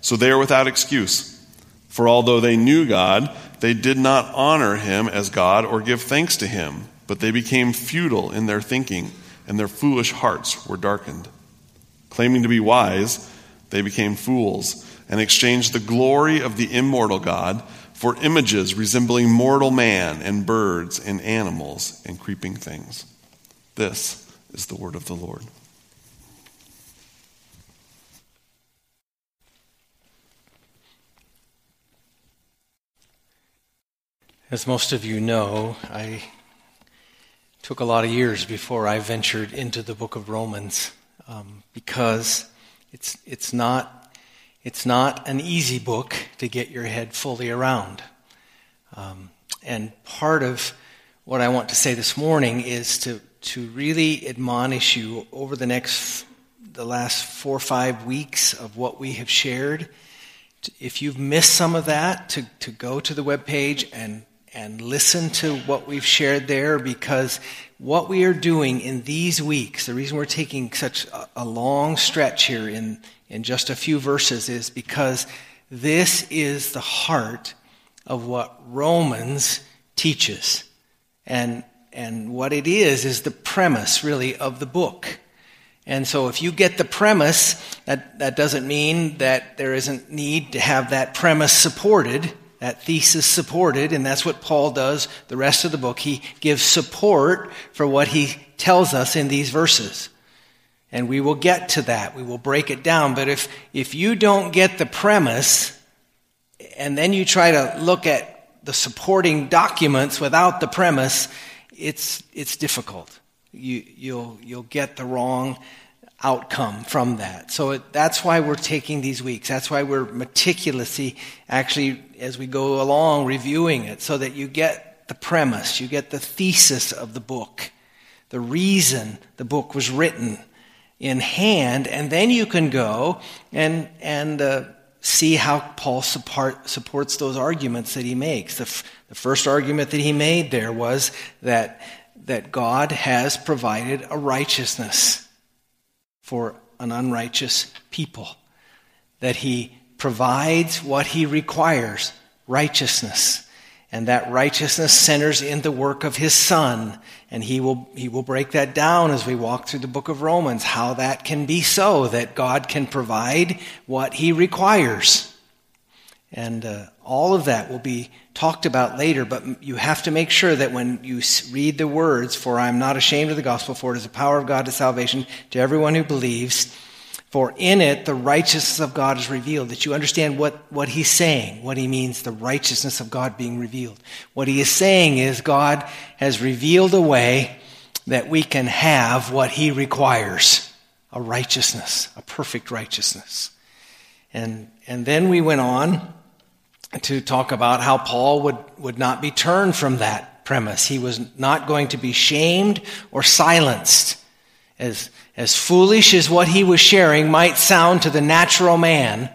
So they are without excuse. For although they knew God, they did not honor him as God or give thanks to him, but they became futile in their thinking, and their foolish hearts were darkened. Claiming to be wise, they became fools and exchanged the glory of the immortal God for images resembling mortal man and birds and animals and creeping things. This is the word of the Lord. As most of you know, I took a lot of years before I ventured into the book of Romans um, because it's, it's, not, it's not an easy book to get your head fully around. Um, and part of what I want to say this morning is to, to really admonish you over the next, the last four or five weeks of what we have shared. If you've missed some of that, to, to go to the web page and and listen to what we've shared there because what we are doing in these weeks, the reason we're taking such a, long stretch here in, in just a few verses is because this is the heart of what Romans teaches. And, and what it is, is the premise, really, of the book. And so if you get the premise, that, that doesn't mean that there isn't need to have that premise supported that thesis supported, and that's what Paul does the rest of the book. He gives support for what he tells us in these verses. And we will get to that. We will break it down. But if, if you don't get the premise, and then you try to look at the supporting documents without the premise, it's, it's difficult. You, you'll, you'll get the wrong outcome from that. So it, that's why we're taking these weeks. That's why we're meticulously, actually, as we go along, reviewing it so that you get the premise, you get the thesis of the book, the reason the book was written in hand, and then you can go and, and uh, see how Paul support, supports those arguments that he makes. The, f- the first argument that he made there was that, that God has provided a righteousness for an unrighteous people. That he provides what he requires righteousness. And that righteousness centers in the work of his son. And he will, he will break that down as we walk through the book of Romans, how that can be so, that God can provide what he requires. And uh, all of that will be talked about later, but you have to make sure that when you read the words, for I am not ashamed of the gospel, for it is the power of God to salvation to everyone who believes, for in it the righteousness of God is revealed, that you understand what, what he's saying, what he means, the righteousness of God being revealed. What he is saying is God has revealed a way that we can have what he requires a righteousness, a perfect righteousness. And, and then we went on to talk about how Paul would, would not be turned from that premise. He was not going to be shamed or silenced. As, as foolish as what he was sharing might sound to the natural man,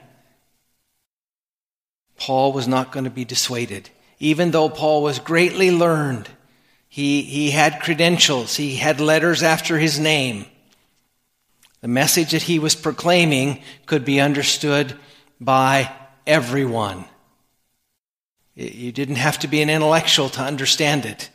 Paul was not going to be dissuaded. Even though Paul was greatly learned, he, he had credentials, he had letters after his name. The message that he was proclaiming could be understood by everyone. You didn't have to be an intellectual to understand it.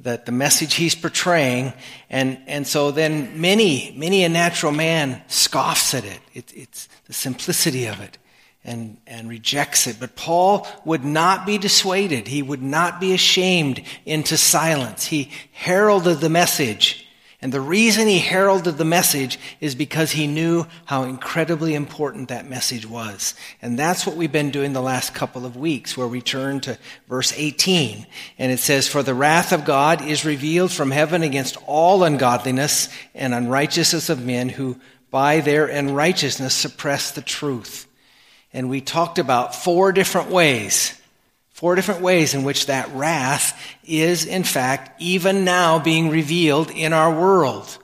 That the message he's portraying, and, and so then many, many a natural man scoffs at it. it. It's the simplicity of it and, and rejects it. But Paul would not be dissuaded. He would not be ashamed into silence. He heralded the message and the reason he heralded the message is because he knew how incredibly important that message was. And that's what we've been doing the last couple of weeks, where we turn to verse 18. And it says, For the wrath of God is revealed from heaven against all ungodliness and unrighteousness of men who by their unrighteousness suppress the truth. And we talked about four different ways. Four different ways in which that wrath is, in fact, even now being revealed in our world.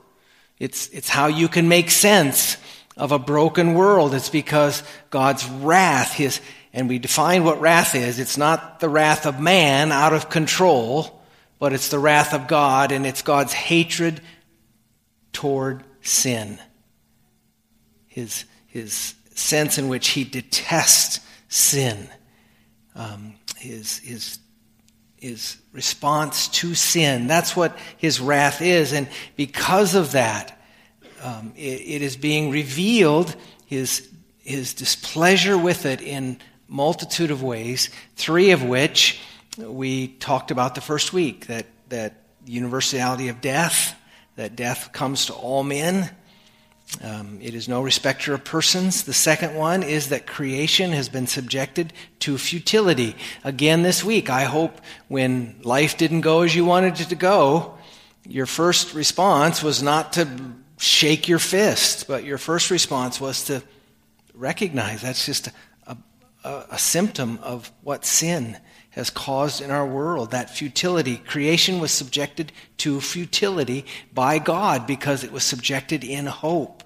It's, it's how you can make sense of a broken world. It's because God's wrath, his, and we define what wrath is. It's not the wrath of man out of control, but it's the wrath of God, and it's God's hatred toward sin. His, his sense in which he detests sin. Um, his, his, his response to sin. That's what his wrath is. And because of that, um, it, it is being revealed, his, his displeasure with it in multitude of ways, three of which we talked about the first week that, that universality of death, that death comes to all men. Um, it is no respecter of persons. The second one is that creation has been subjected to futility. Again, this week, I hope when life didn't go as you wanted it to go, your first response was not to shake your fist, but your first response was to recognize that's just a, a, a symptom of what sin has caused in our world, that futility. Creation was subjected to futility by God because it was subjected in hope.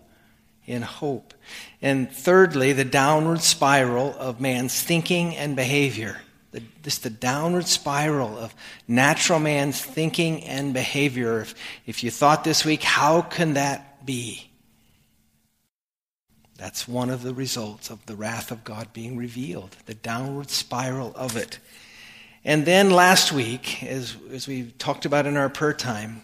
In hope. And thirdly, the downward spiral of man's thinking and behavior. The, this the downward spiral of natural man's thinking and behavior. If, if you thought this week, how can that be? That's one of the results of the wrath of God being revealed, the downward spiral of it. And then last week, as, as we talked about in our prayer time,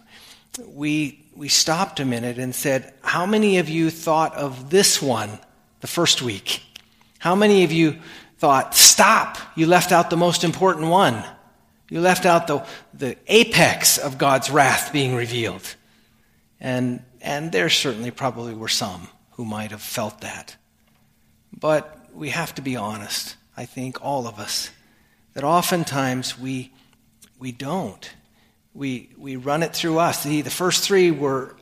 we, we stopped a minute and said, How many of you thought of this one the first week? How many of you thought, Stop, you left out the most important one? You left out the, the apex of God's wrath being revealed. And, and there certainly probably were some who might have felt that. But we have to be honest, I think, all of us that oftentimes we, we don't. We, we run it through us. The, the first three were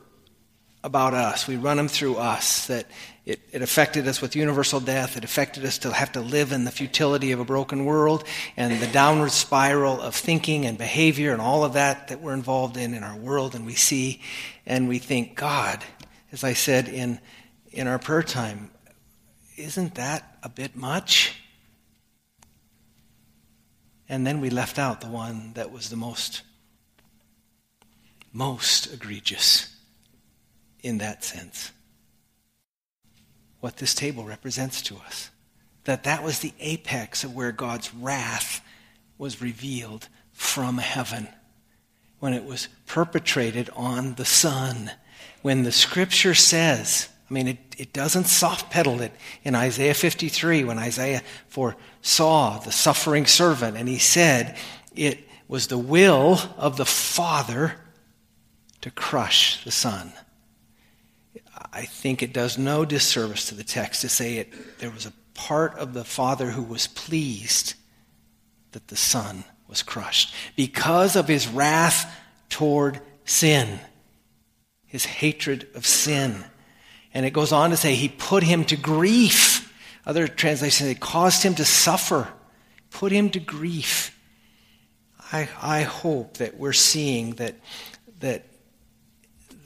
about us. We run them through us. That it, it affected us with universal death. It affected us to have to live in the futility of a broken world and the downward spiral of thinking and behavior and all of that that we're involved in in our world. And we see and we think, God, as I said in, in our prayer time, isn't that a bit much? And then we left out the one that was the most, most egregious in that sense. What this table represents to us. That that was the apex of where God's wrath was revealed from heaven. When it was perpetrated on the Son. When the scripture says, I mean, it, it doesn't soft pedal it in Isaiah 53 when Isaiah foresaw the suffering servant and he said it was the will of the Father to crush the Son. I think it does no disservice to the text to say it, there was a part of the Father who was pleased that the Son was crushed because of his wrath toward sin, his hatred of sin. And it goes on to say, He put him to grief. Other translations say, caused him to suffer, put him to grief. I, I hope that we're seeing that, that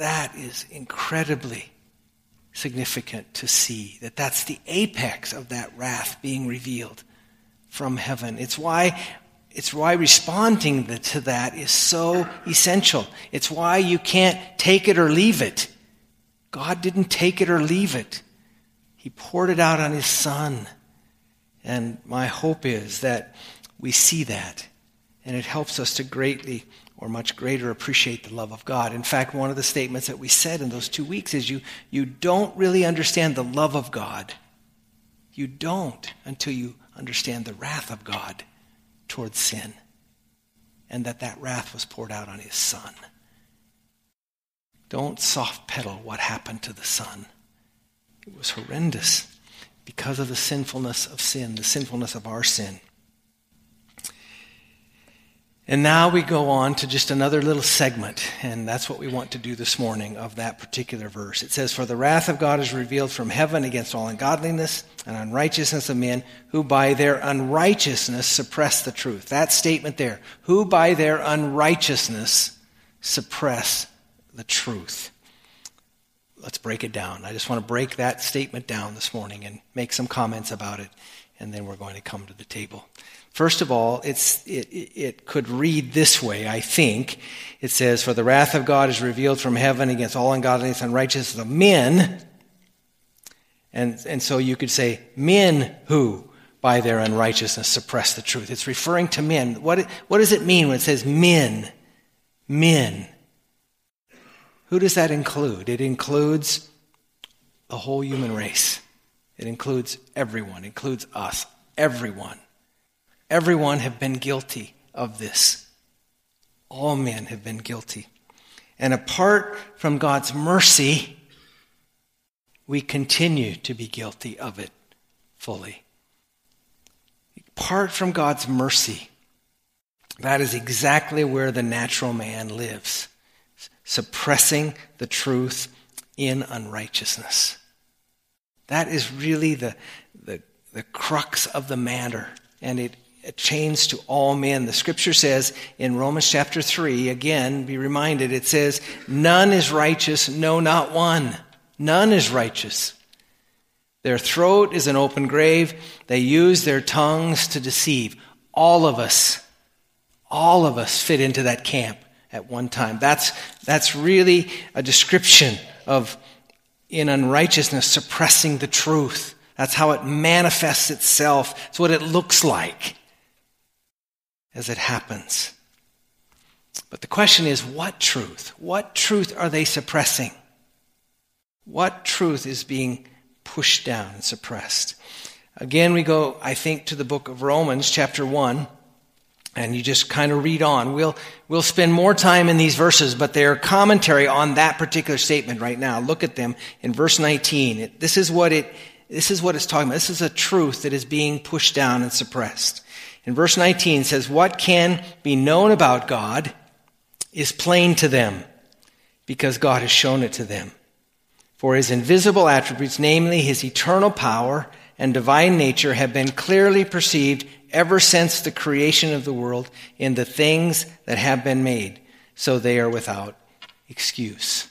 that is incredibly significant to see, that that's the apex of that wrath being revealed from heaven. It's why it's why responding to that is so essential. It's why you can't take it or leave it. God didn't take it or leave it, He poured it out on His Son. And my hope is that we see that, and it helps us to greatly or much greater appreciate the love of God. In fact, one of the statements that we said in those two weeks is you, you don't really understand the love of God. You don't until you understand the wrath of God towards sin, and that that wrath was poured out on His Son. Don't soft pedal what happened to the Son. It was horrendous because of the sinfulness of sin, the sinfulness of our sin. And now we go on to just another little segment, and that's what we want to do this morning of that particular verse. It says, For the wrath of God is revealed from heaven against all ungodliness and unrighteousness of men who by their unrighteousness suppress the truth. That statement there, who by their unrighteousness suppress the truth. Let's break it down. I just want to break that statement down this morning and make some comments about it, and then we're going to come to the table. First of all, it, it could read this way, I think. It says, For the wrath of God is revealed from heaven against all ungodliness and unrighteousness of men and, and so you could say, men who, by their unrighteousness, suppress the truth. It's referring to men. What, what does it mean when it says men? Men. Who does that include? It includes the whole human race. It includes everyone, it includes us, everyone. Everyone have been guilty of this. All men have been guilty. And apart from God's mercy, we continue to be guilty of it fully. Apart from God's mercy, that is exactly where the natural man lives, suppressing the truth in unrighteousness. That is really the, the, the crux of the matter, and it chains to all men. The scripture says in Romans chapter 3, again, be reminded, it says, None is righteous, no, not one. None is righteous. Their throat is an open grave. They use their tongues to deceive. All of us, all of us fit into that camp at one time. That's, that's really a description of, in unrighteousness, suppressing the truth. That's how it manifests itself. It's what it looks like as it happens. But the question is what truth? What truth are they suppressing? What truth is being pushed down and suppressed? Again, we go, I think, to the book of Romans, chapter 1, and you just kind of read on. We'll, we'll spend more time in these verses, but they're commentary on that particular statement right now. Look at them in verse 19. It, this is what it, this is what it's talking about. This is a truth that is being pushed down and suppressed. In verse 19 says, What can be known about God is plain to them because God has shown it to them. For his invisible attributes, namely his eternal power and divine nature, have been clearly perceived ever since the creation of the world in the things that have been made, so they are without excuse.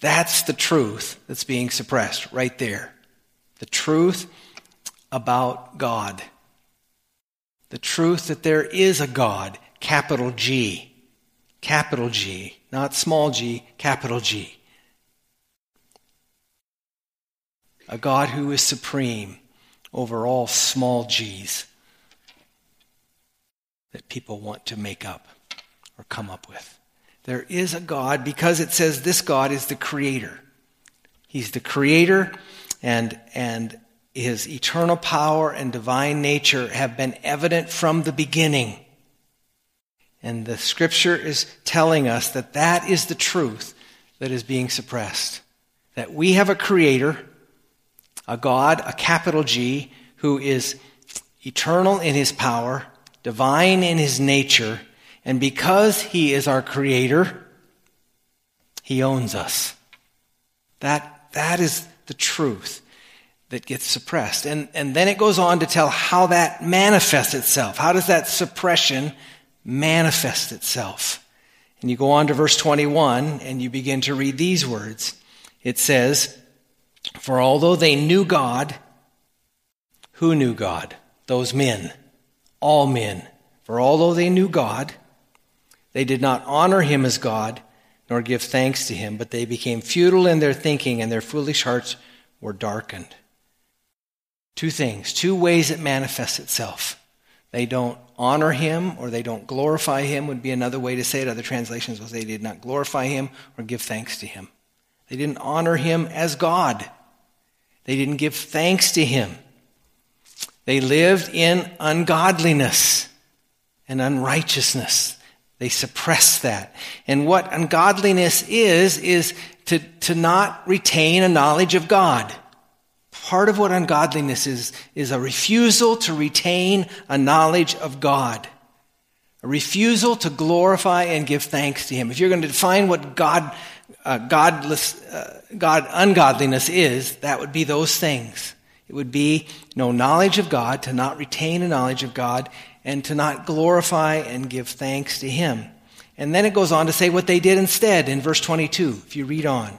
That's the truth that's being suppressed right there. The truth about God. The truth that there is a God, capital G. Capital G, not small g, capital G. a God who is supreme over all small g's that people want to make up or come up with. There is a God because it says this God is the creator. He's the creator and, and his eternal power and divine nature have been evident from the beginning. And the scripture is telling us that that is the truth that is being suppressed. That we have a creator a God, a capital G, who is eternal in his power, divine in his nature, and because he is our creator, he owns us. That, that is the truth that gets suppressed. And, and then it goes on to tell how that manifests itself. How does that suppression manifest itself? And you go on to verse 21 and you begin to read these words. It says, for although they knew God, who knew God? Those men, all men. For although they knew God, they did not honor him as God, nor give thanks to him, but they became futile in their thinking, and their foolish hearts were darkened. Two things, two ways it manifests itself. They don't honor him or they don't glorify him, would be another way to say it. Other translations will say they did not glorify him or give thanks to him. They didn't honor him as God. They didn't give thanks to him. They lived in ungodliness and unrighteousness. They suppress that. And what ungodliness is, is to, to not retain a knowledge of God. Part of what ungodliness is, is a refusal to retain a knowledge of God. A refusal to glorify and give thanks to Him. If you're going to define what God uh, godless, uh, God ungodliness is, that would be those things. It would be no knowledge of God, to not retain a knowledge of God, and to not glorify and give thanks to Him. And then it goes on to say what they did instead in verse 22, if you read on.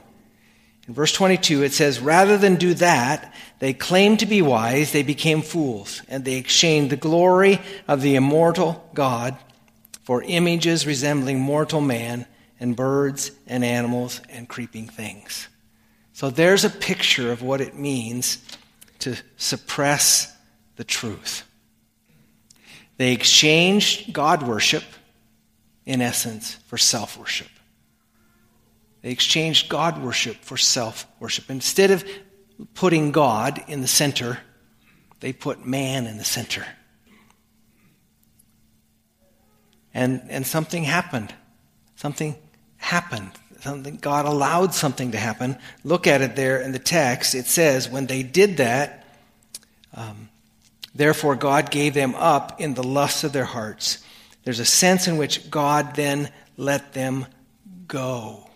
In verse 22, it says, Rather than do that, they claimed to be wise, they became fools, and they exchanged the glory of the immortal God for images resembling mortal man and birds and animals and creeping things. So there's a picture of what it means to suppress the truth. They exchanged God worship, in essence, for self worship. They exchanged God worship for self worship. Instead of putting God in the center, they put man in the center. And, and something happened. Something happened. Something, God allowed something to happen. Look at it there in the text. It says, when they did that, um, therefore God gave them up in the lusts of their hearts. There's a sense in which God then let them go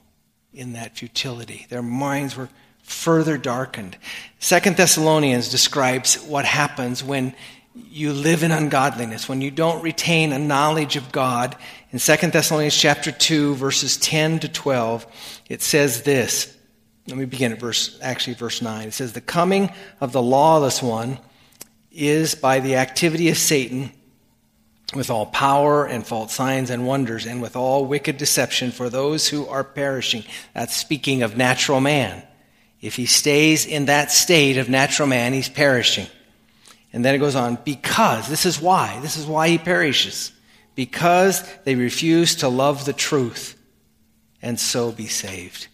in that futility. Their minds were further darkened. Second Thessalonians describes what happens when you live in ungodliness, when you don't retain a knowledge of God. In 2 Thessalonians chapter 2, verses 10 to 12, it says this. Let me begin at verse, actually verse 9. It says, The coming of the lawless one is by the activity of Satan with all power and false signs and wonders and with all wicked deception for those who are perishing. That's speaking of natural man. If he stays in that state of natural man, he's perishing. And then it goes on, because, this is why, this is why he perishes. Because they refuse to love the truth and so be saved.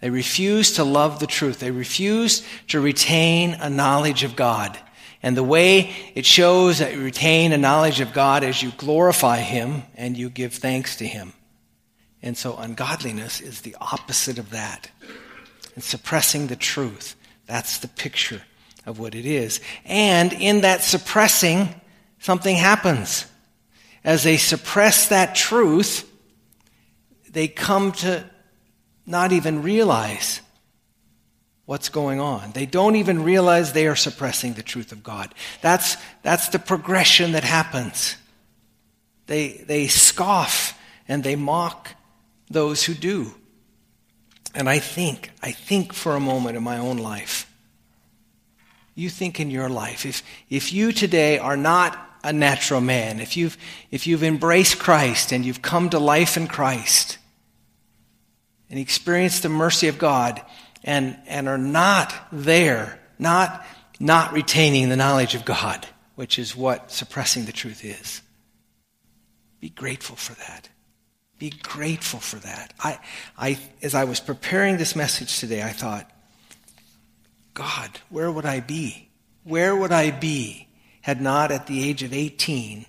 They refuse to love the truth. They refuse to retain a knowledge of God. And the way it shows that you retain a knowledge of God is you glorify Him and you give thanks to Him. And so ungodliness is the opposite of that. And suppressing the truth. That's the picture of what it is. And in that suppressing, something happens. As they suppress that truth, they come to not even realize what's going on. They don't even realize they are suppressing the truth of God. That's, that's the progression that happens. They, they scoff and they mock those who do. And I think, I think for a moment in my own life, you think in your life, if, if you today are not a natural man, if you've, if you've embraced Christ and you've come to life in Christ and experienced the mercy of God and, and are not there, not, not retaining the knowledge of God, which is what suppressing the truth is, be grateful for that. Be grateful for that. I, I, as I was preparing this message today, I thought, God, where would I be? Where would I be had not at the age of 18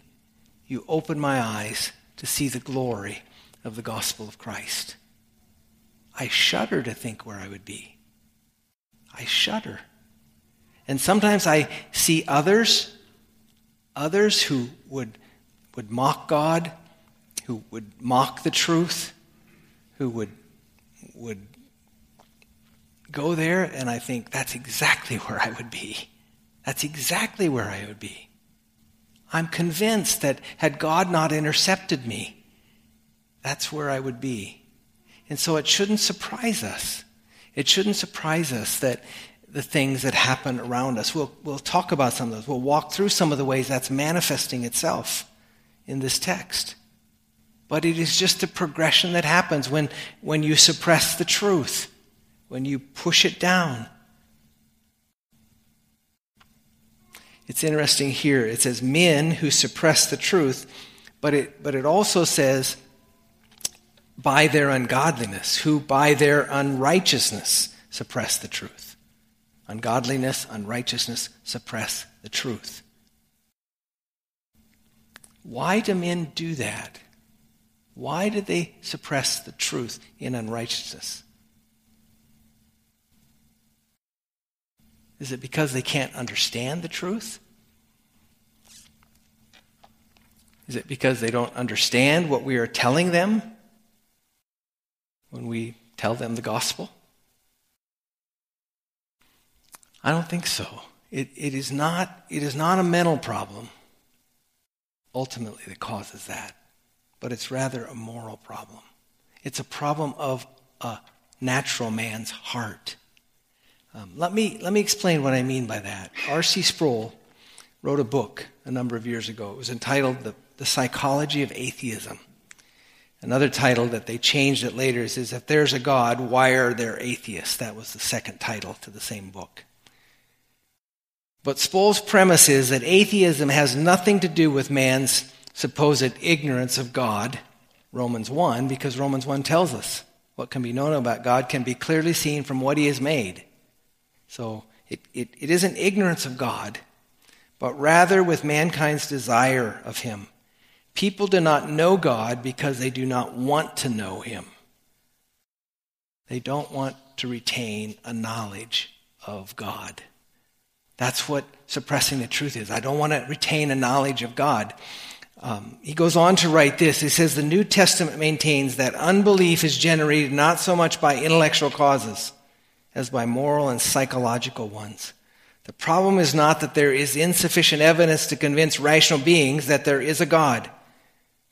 you opened my eyes to see the glory of the gospel of Christ? I shudder to think where I would be. I shudder. And sometimes I see others, others who would, would mock God, who would mock the truth, who would, would go there and I think that's exactly where I would be. That's exactly where I would be. I'm convinced that had God not intercepted me, that's where I would be. And so it shouldn't surprise us. It shouldn't surprise us that the things that happen around us, we'll, we'll talk about some of those. We'll walk through some of the ways that's manifesting itself in this text. But it is just a progression that happens when, when you suppress the truth when you push it down. It's interesting here. It says men who suppress the truth, but it, but it also says by their ungodliness, who by their unrighteousness suppress the truth. Ungodliness, unrighteousness suppress the truth. Why do men do that? Why do they suppress the truth in unrighteousness? Is it because they can't understand the truth? Is it because they don't understand what we are telling them when we tell them the gospel? I don't think so. it, it, is not, it is not a mental problem ultimately that causes that, but it's rather a moral problem. It's a problem of a natural man's heart. Um, let, me, let me explain what I mean by that. R.C. Sproul wrote a book a number of years ago. It was entitled The, the Psychology of Atheism. Another title that they changed it later is, If There's a God, Why Are There Atheists? That was the second title to the same book. But Sproul's premise is that atheism has nothing to do with man's supposed ignorance of God, Romans 1, because Romans 1 tells us what can be known about God can be clearly seen from what he has made. So it, it, it isn't ignorance of God, but rather with mankind's desire of him. People do not know God because they do not want to know him. They don't want to retain a knowledge of God. That's what suppressing the truth is. I don't want to retain a knowledge of God. Um, he goes on to write this. He says the New Testament maintains that unbelief is generated not so much by intellectual causes as by moral and psychological ones. The problem is not that there is insufficient evidence to convince rational beings that there is a God,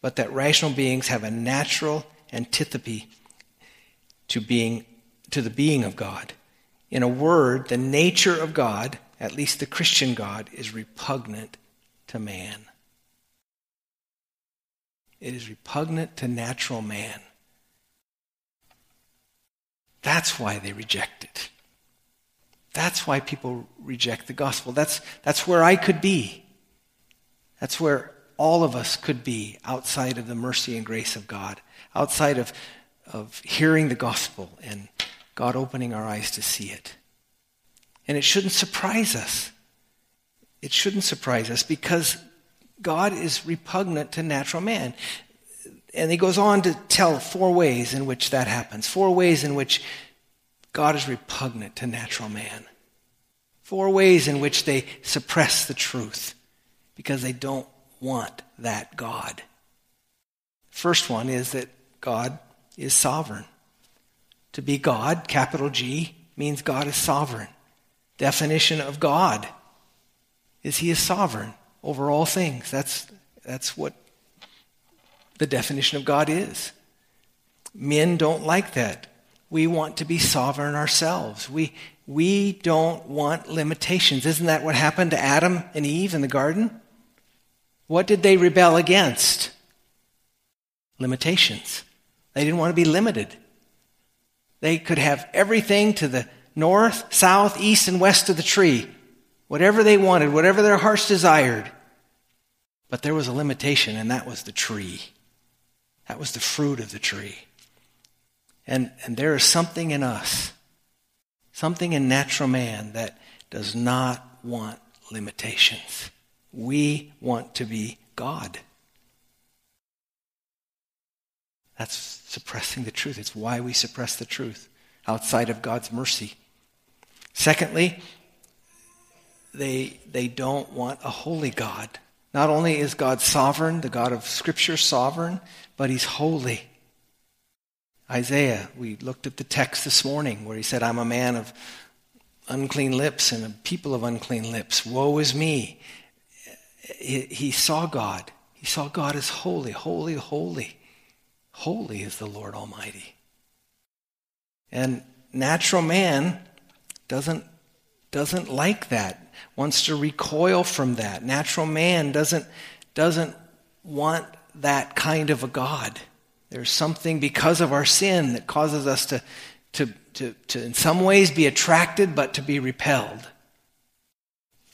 but that rational beings have a natural antipathy to being to the being of God. In a word, the nature of God, at least the Christian God, is repugnant to man. It is repugnant to natural man. That's why they reject it. That's why people reject the gospel. That's, that's where I could be. That's where all of us could be outside of the mercy and grace of God, outside of, of hearing the gospel and God opening our eyes to see it. And it shouldn't surprise us. It shouldn't surprise us because God is repugnant to natural man. And he goes on to tell four ways in which that happens, four ways in which God is repugnant to natural man, four ways in which they suppress the truth because they don't want that God. First one is that God is sovereign. To be God, capital G, means God is sovereign. Definition of God is He is sovereign over all things. That's, that's what the definition of God is. Men don't like that. We want to be sovereign ourselves. We, we don't want limitations. Isn't that what happened to Adam and Eve in the garden? What did they rebel against? Limitations. They didn't want to be limited. They could have everything to the north, south, east, and west of the tree whatever they wanted, whatever their hearts desired. But there was a limitation, and that was the tree. That was the fruit of the tree. And, and there is something in us, something in natural man that does not want limitations. We want to be God. That's suppressing the truth. It's why we suppress the truth outside of God's mercy. Secondly, they, they don't want a holy God. Not only is God sovereign, the God of Scripture sovereign, but He's holy. Isaiah, we looked at the text this morning where he said, I'm a man of unclean lips and a people of unclean lips. Woe is me. He, he saw God. He saw God as holy, holy, holy. Holy is the Lord Almighty. And natural man doesn't, doesn't like that wants to recoil from that. Natural man doesn't, doesn't want that kind of a God. There's something because of our sin that causes us to, to, to, to in some ways, be attracted but to be repelled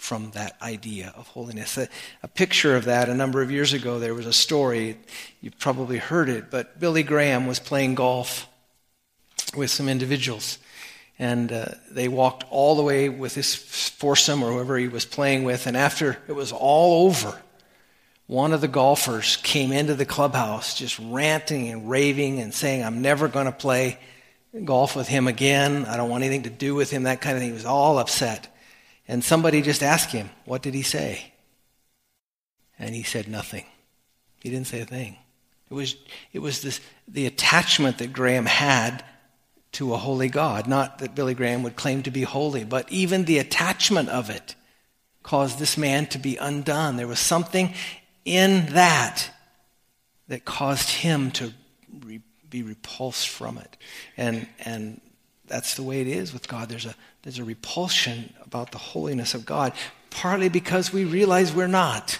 from that idea of holiness. A, a, picture of that a number of years ago, there was a story, you've probably heard it, but Billy Graham was playing golf with some individuals. And uh, they walked all the way with this foursome or whoever he was playing with. And after it was all over, one of the golfers came into the clubhouse just ranting and raving and saying, I'm never going to play golf with him again. I don't want anything to do with him, that kind of thing. He was all upset. And somebody just asked him, What did he say? And he said nothing. He didn't say a thing. It was, it was this, the attachment that Graham had to a holy God. Not that Billy Graham would claim to be holy, but even the attachment of it caused this man to be undone. There was something in that that caused him to re- be repulsed from it. And, and that's the way it is with God. There's a, there's a repulsion about the holiness of God, partly because we realize we're not.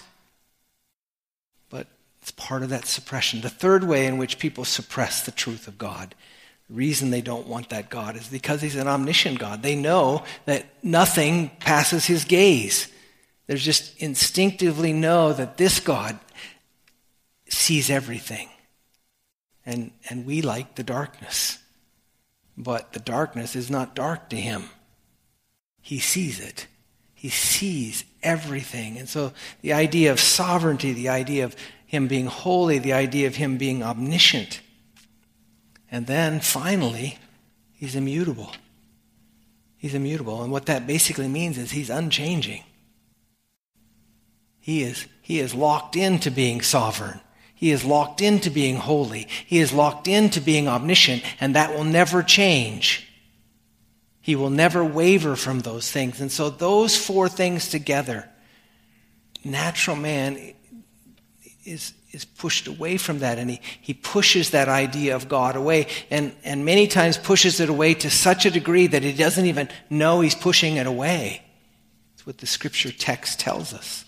But it's part of that suppression. The third way in which people suppress the truth of God the reason they don't want that God is because he's an omniscient God. They know that nothing passes his gaze. They just instinctively know that this God sees everything. And, and we like the darkness. But the darkness is not dark to him. He sees it. He sees everything. And so the idea of sovereignty, the idea of him being holy, the idea of him being omniscient, and then finally, he's immutable. He's immutable. And what that basically means is he's unchanging. He is, he is locked into being sovereign. He is locked into being holy. He is locked into being omniscient, and that will never change. He will never waver from those things. And so, those four things together, natural man is, is pushed away from that and he, he pushes that idea of God away and, and many times pushes it away to such a degree that he doesn't even know he's pushing it away. It's what the scripture text tells us.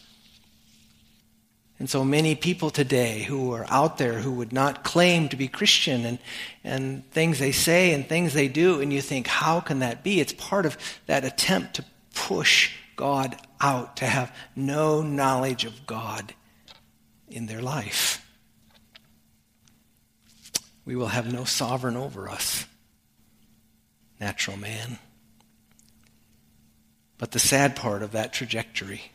And so many people today who are out there who would not claim to be Christian and, and things they say and things they do, and you think, how can that be? It's part of that attempt to push God out, to have no knowledge of God in their life. We will have no sovereign over us, natural man. But the sad part of that trajectory,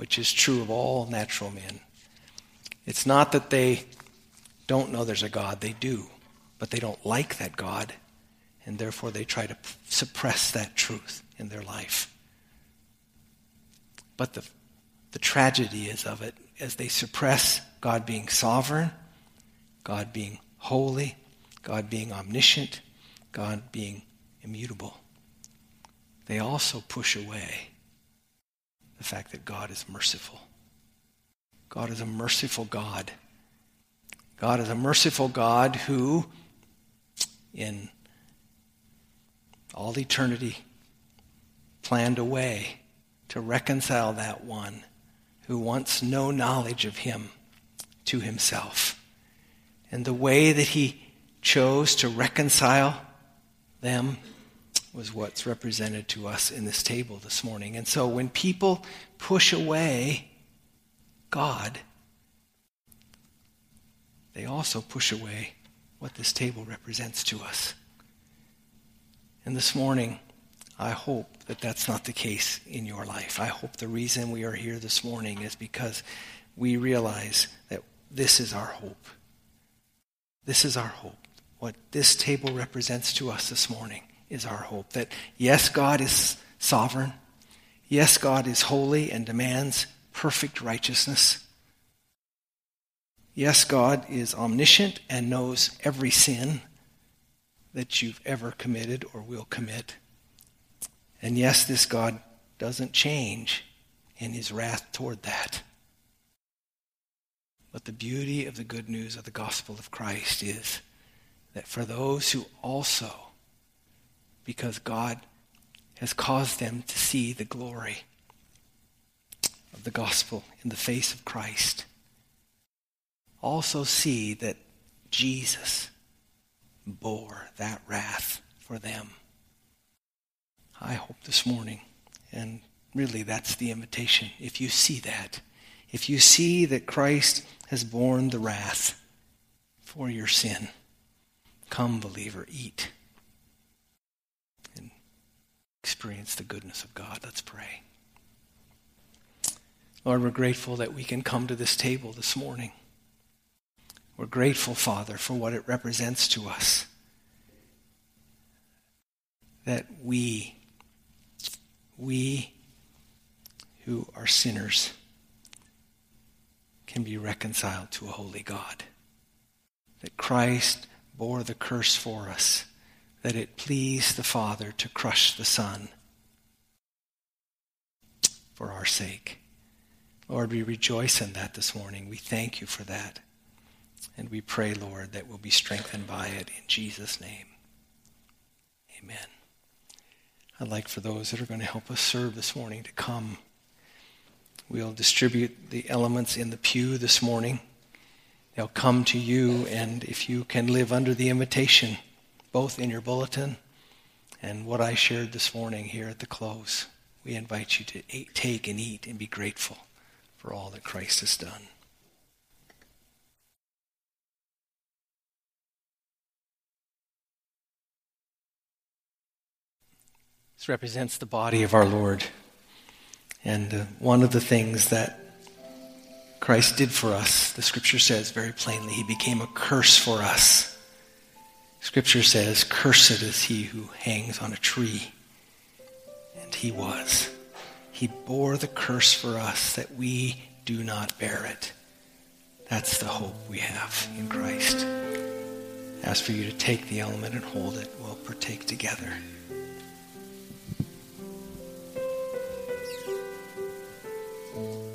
which is true of all natural men, it's not that they don't know there's a God, they do, but they don't like that God, and therefore they try to suppress that truth in their life. But the, the tragedy is of it as they suppress God being sovereign, God being holy, God being omniscient, God being immutable, they also push away the fact that God is merciful. God is a merciful God. God is a merciful God who, in all eternity, planned a way to reconcile that one who wants no knowledge of him to himself. And the way that he chose to reconcile them was what's represented to us in this table this morning. And so when people push away God, they also push away what this table represents to us. And this morning, I hope that that's not the case in your life. I hope the reason we are here this morning is because we realize that this is our hope. This is our hope. What this table represents to us this morning is our hope that yes, God is sovereign. Yes, God is holy and demands perfect righteousness. Yes, God is omniscient and knows every sin that you've ever committed or will commit. And yes, this God doesn't change in his wrath toward that. But the beauty of the good news of the gospel of Christ is that for those who also, because God has caused them to see the glory of the gospel in the face of Christ, also see that Jesus bore that wrath for them. I hope this morning, and really that's the invitation. If you see that, if you see that Christ has borne the wrath for your sin, come, believer, eat experience the goodness of God. Let's pray. Lord, we're grateful that we can come to this table this morning. We're grateful, Father, for what it represents to us. That we we who are sinners can be reconciled to a holy God. That Christ bore the curse for us, that it pleased the Father to crush the Son. for our sake. Lord, we rejoice in that this morning. We thank you for that. And we pray, Lord, that we'll be strengthened by it in Jesus' name. Amen. I'd like for those that are going to help us serve this morning to come. We'll distribute the elements in the pew this morning. They'll come to you, and if you can live under the invitation, both in your bulletin and what I shared this morning here at the close, we invite you to take and eat and be grateful for all that Christ has done. This represents the body of our Lord. And uh, one of the things that Christ did for us, the scripture says very plainly, he became a curse for us. Scripture says, Cursed is he who hangs on a tree. And he was. He bore the curse for us that we do not bear it. That's the hope we have in Christ. Ask for you to take the element and hold it. We'll partake together. was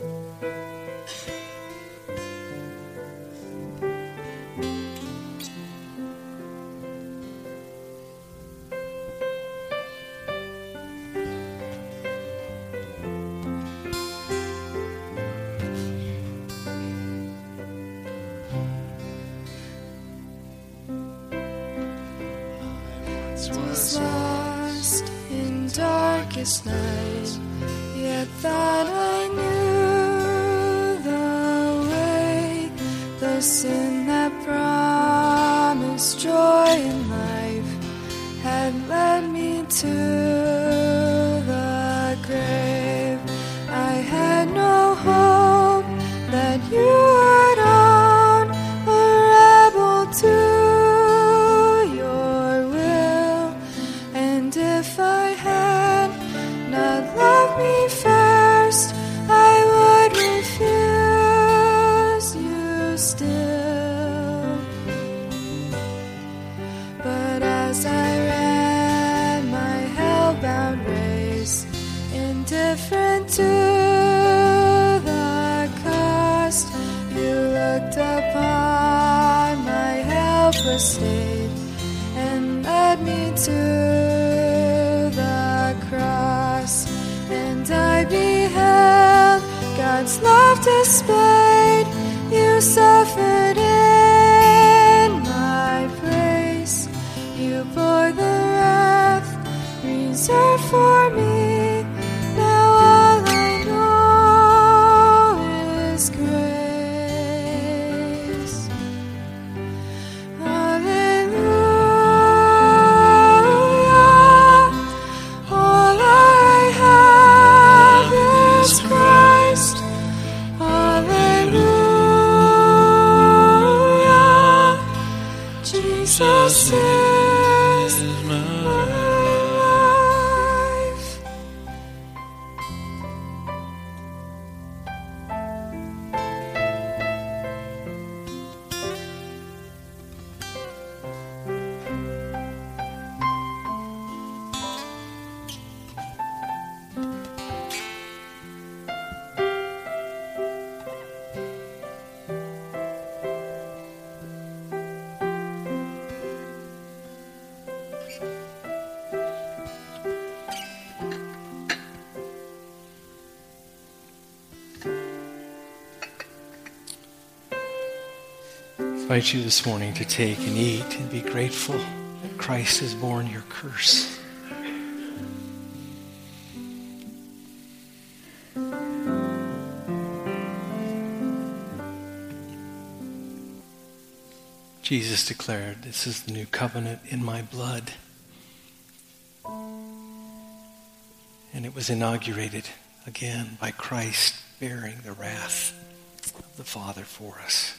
night, invite you this morning to take and eat and be grateful that Christ has borne your curse. Jesus declared, This is the new covenant in my blood. And it was inaugurated again by Christ bearing the wrath of the Father for us.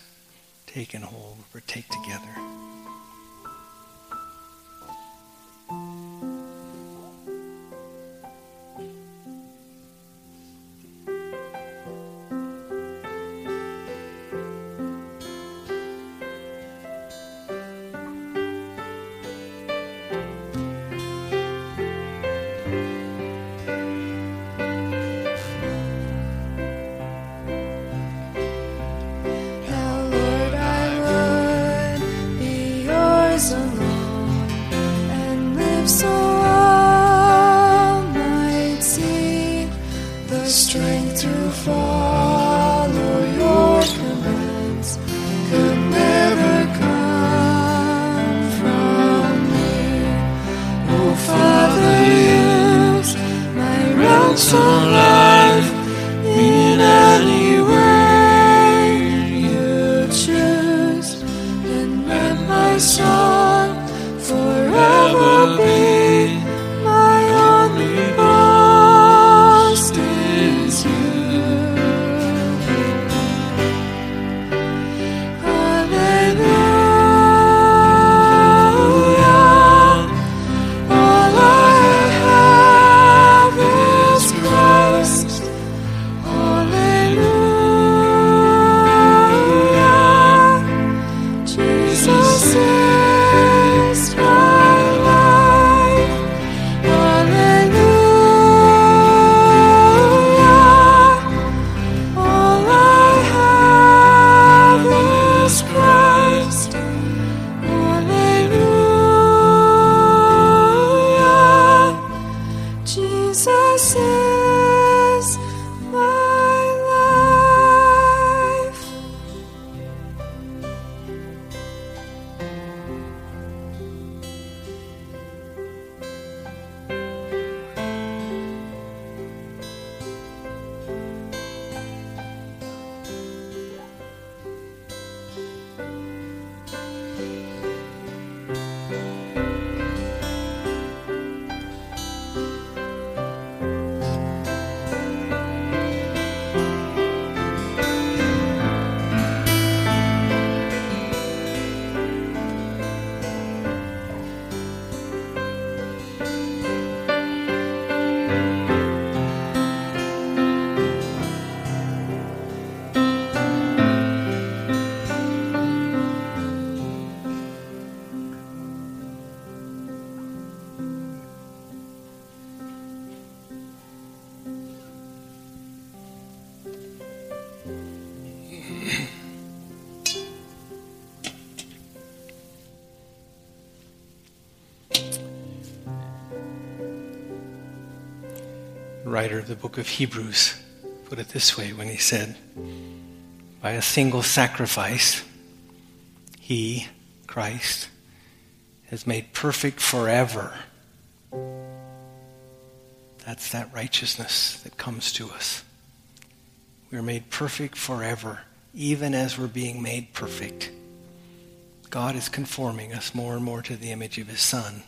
Take and hold, or take together. Writer of the book of Hebrews put it this way when he said, By a single sacrifice, he, Christ, has made perfect forever. That's that righteousness that comes to us. We're made perfect forever, even as we're being made perfect. God is conforming us more and more to the image of his Son.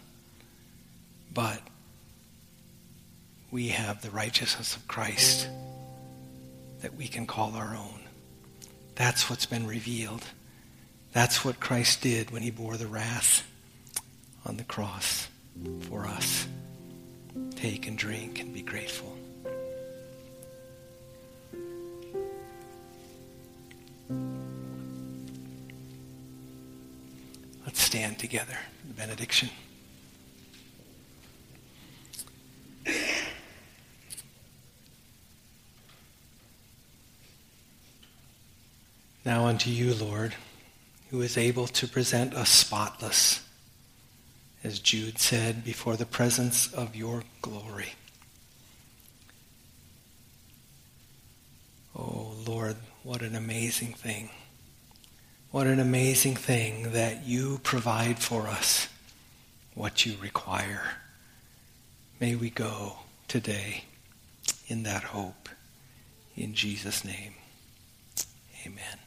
But we have the righteousness of Christ that we can call our own. That's what's been revealed. That's what Christ did when he bore the wrath on the cross for us. Take and drink and be grateful. Let's stand together for the benediction. Now unto you, Lord, who is able to present us spotless, as Jude said, before the presence of your glory. Oh, Lord, what an amazing thing. What an amazing thing that you provide for us what you require. May we go today in that hope. In Jesus' name, amen.